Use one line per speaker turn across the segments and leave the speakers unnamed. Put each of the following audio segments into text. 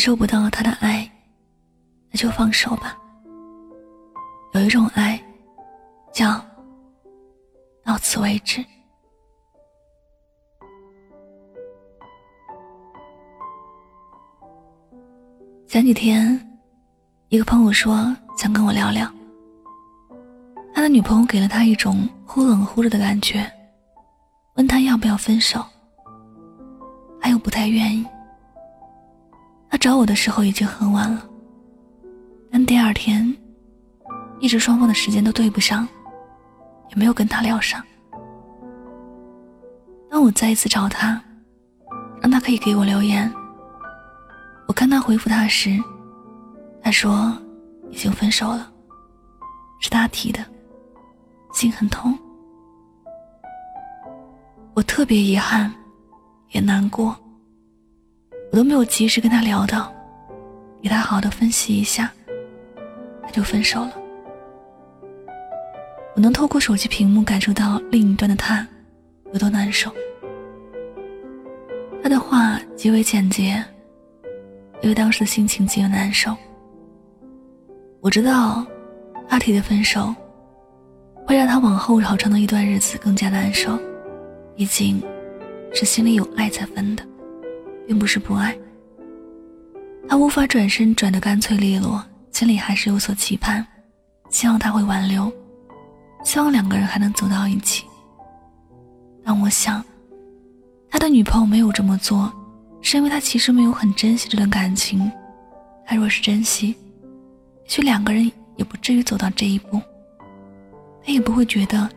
受不到他的爱，那就放手吧。有一种爱，叫到此为止。前几天，一个朋友说想跟我聊聊，他的女朋友给了他一种忽冷忽热的感觉，问他要不要分手，他又不太愿意。他找我的时候已经很晚了，但第二天，一直双方的时间都对不上，也没有跟他聊上。当我再一次找他，让他可以给我留言，我看他回复他时，他说已经分手了，是他提的，心很痛。我特别遗憾，也难过。我都没有及时跟他聊到，给他好好的分析一下，他就分手了。我能透过手机屏幕感受到另一端的他有多难受。他的话极为简洁，因为当时的心情极为难受。我知道，阿提的分手会让他往后好长的一段日子更加难受，毕竟，是心里有爱才分的。并不是不爱，他无法转身转得干脆利落，心里还是有所期盼，希望他会挽留，希望两个人还能走到一起。但我想，他的女朋友没有这么做，是因为他其实没有很珍惜这段感情。他若是珍惜，也许两个人也不至于走到这一步，他也不会觉得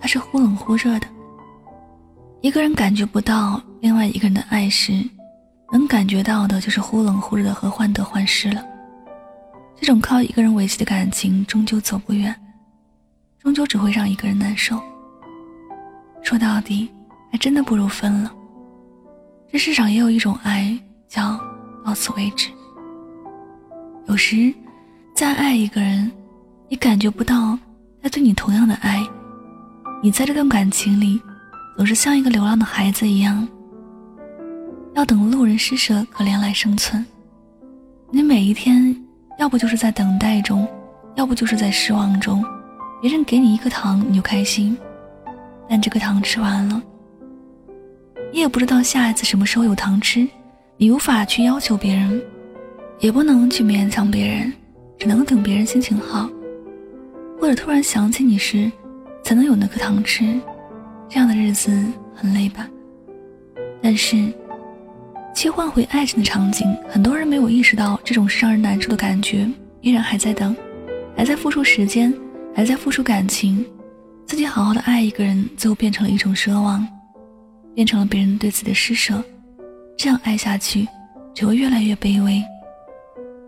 他是忽冷忽热的。一个人感觉不到另外一个人的爱时。能感觉到的就是忽冷忽热的和患得患失了。这种靠一个人维系的感情，终究走不远，终究只会让一个人难受。说到底，还真的不如分了。这世上也有一种爱，叫到此为止。有时，再爱一个人，你感觉不到他对你同样的爱，你在这段感情里，总是像一个流浪的孩子一样。要等路人施舍可怜来生存，你每一天要不就是在等待中，要不就是在失望中。别人给你一颗糖你就开心，但这颗糖吃完了，你也不知道下一次什么时候有糖吃。你无法去要求别人，也不能去勉强别人，只能等别人心情好，或者突然想起你时，才能有那颗糖吃。这样的日子很累吧？但是。切换回爱情的场景，很多人没有意识到这种是让人难受的感觉，依然还在等，还在付出时间，还在付出感情，自己好好的爱一个人，最后变成了一种奢望，变成了别人对自己的施舍，这样爱下去，只会越来越卑微。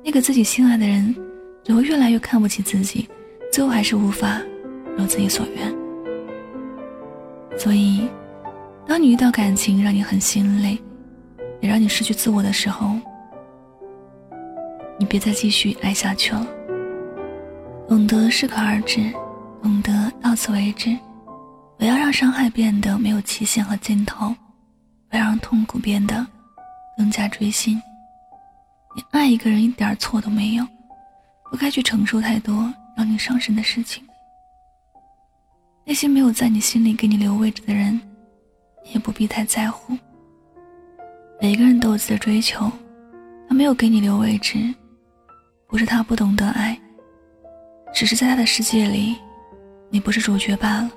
那个自己心爱的人，只会越来越看不起自己，最后还是无法如自己所愿。所以，当你遇到感情让你很心累。也让你失去自我的时候，你别再继续爱下去了。懂得适可而止，懂得到此为止，不要让伤害变得没有期限和尽头，不要让痛苦变得更加锥心。你爱一个人一点错都没有，不该去承受太多让你伤神的事情。那些没有在你心里给你留位置的人，也不必太在乎。每个人都有自己的追求，他没有给你留位置，不是他不懂得爱，只是在他的世界里，你不是主角罢了。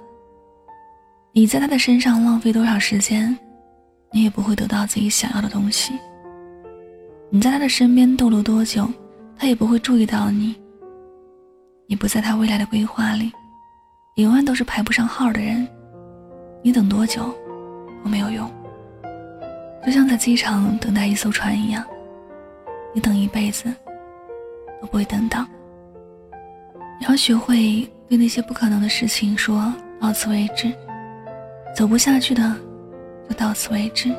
你在他的身上浪费多少时间，你也不会得到自己想要的东西。你在他的身边逗留多久，他也不会注意到你。你不在他未来的规划里，永远都是排不上号的人。你等多久都没有用，就像在机场等待一艘船一样，你等一辈子都不会等到。你要学会对那些不可能的事情说到此为止，走不下去的就到此为止。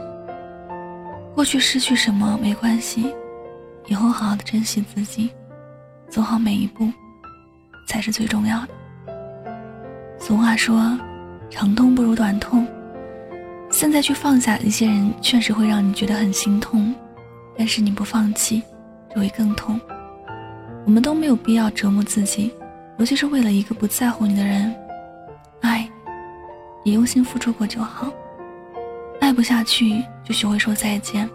过去失去什么没关系，以后好好的珍惜自己，走好每一步。才是最重要的。俗话说，长痛不如短痛。现在去放下一些人，确实会让你觉得很心痛，但是你不放弃，就会更痛。我们都没有必要折磨自己，尤其是为了一个不在乎你的人。爱，你用心付出过就好。爱不下去，就学会说再见。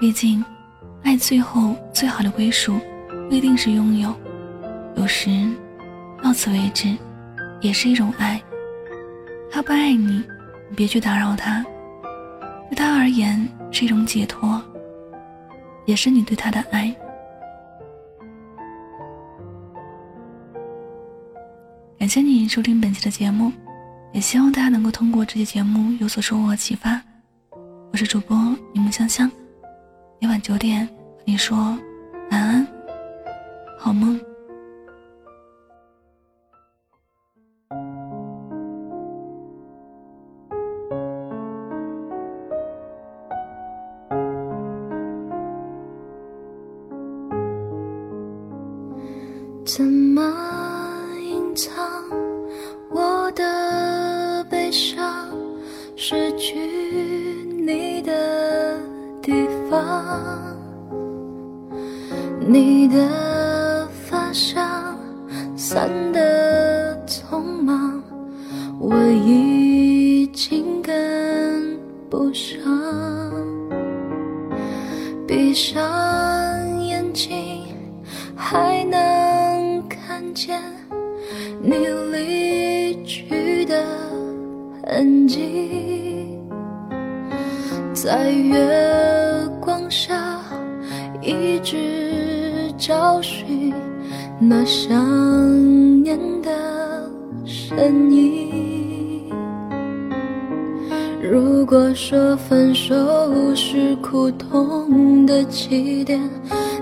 毕竟，爱最后最好的归属，不一定是拥有。有时，到此为止，也是一种爱。他不爱，你你别去打扰他。对他而言是一种解脱，也是你对他的爱。感谢你收听本期的节目，也希望大家能够通过这期节目有所收获和启发。我是主播柠檬香香，每晚九点和你说晚安，好梦。
怎么隐藏我的悲伤？失去你的地方，你的发香散得匆忙，我已经跟不上。闭上痕迹，在月光下一直找寻那想念的身影。如果说分手是苦痛的起点。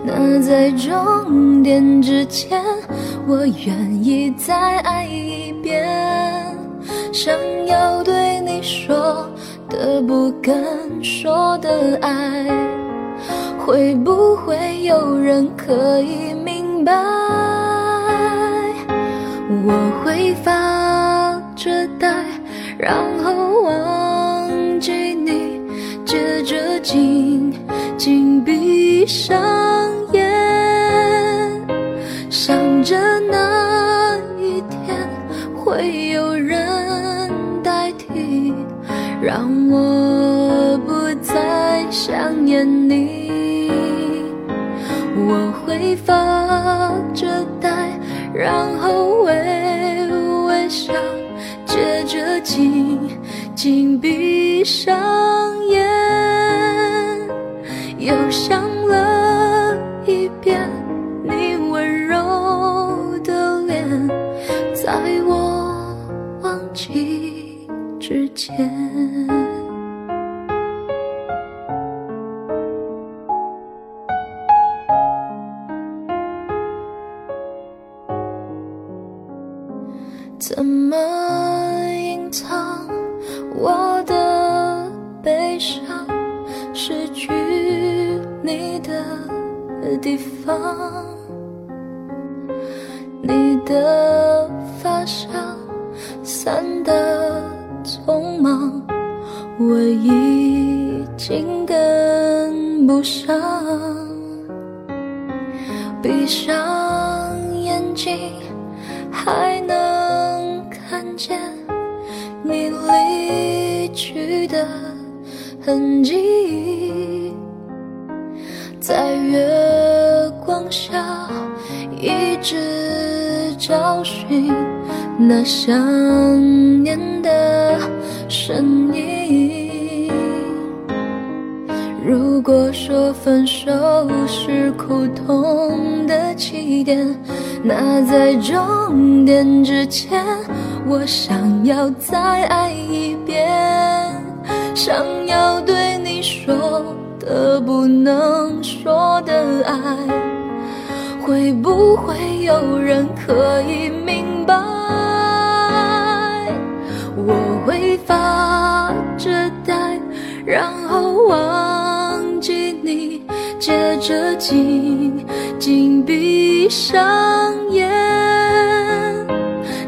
那在终点之前，我愿意再爱一遍。想要对你说的不敢说的爱，会不会有人可以明白？我会发着呆，然后忘我会发着呆，然后微微笑，接着紧紧闭上眼，又想了一遍你温柔的脸，在我忘记。之前，已经跟不上。闭上眼睛，还能看见你离去的痕迹，在月光下一直找寻。那想念的身影。如果说分手是苦痛的起点。那在终点之前，我想要再爱一遍，想要对你说的不能说的爱，会不会有人可以明白？我会发着呆，然后忘，接着紧紧闭上眼，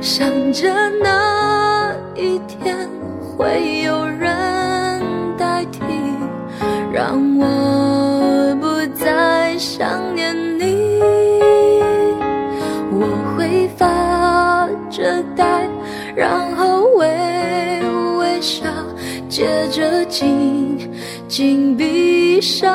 想着那一天会有人代替，让我不再想念你。我会发着呆，然后微微笑，接着紧紧闭上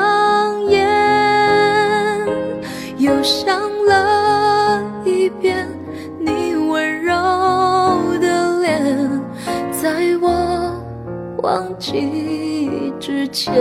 忘记之前，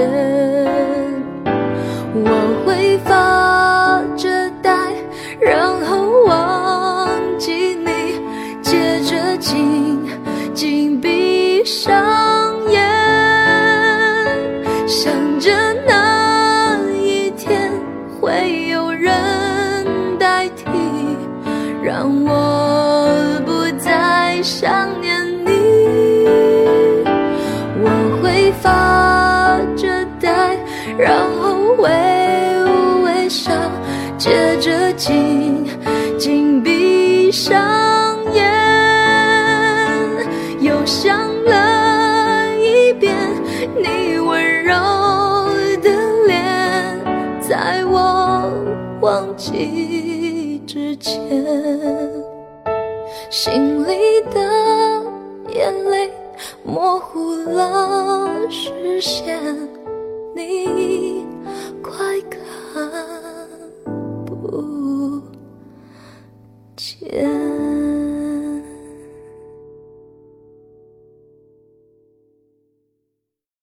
然后微微笑，接着紧紧闭上眼，又想了一遍你温柔的脸，在我忘记之前。心里的眼泪模糊了视线，你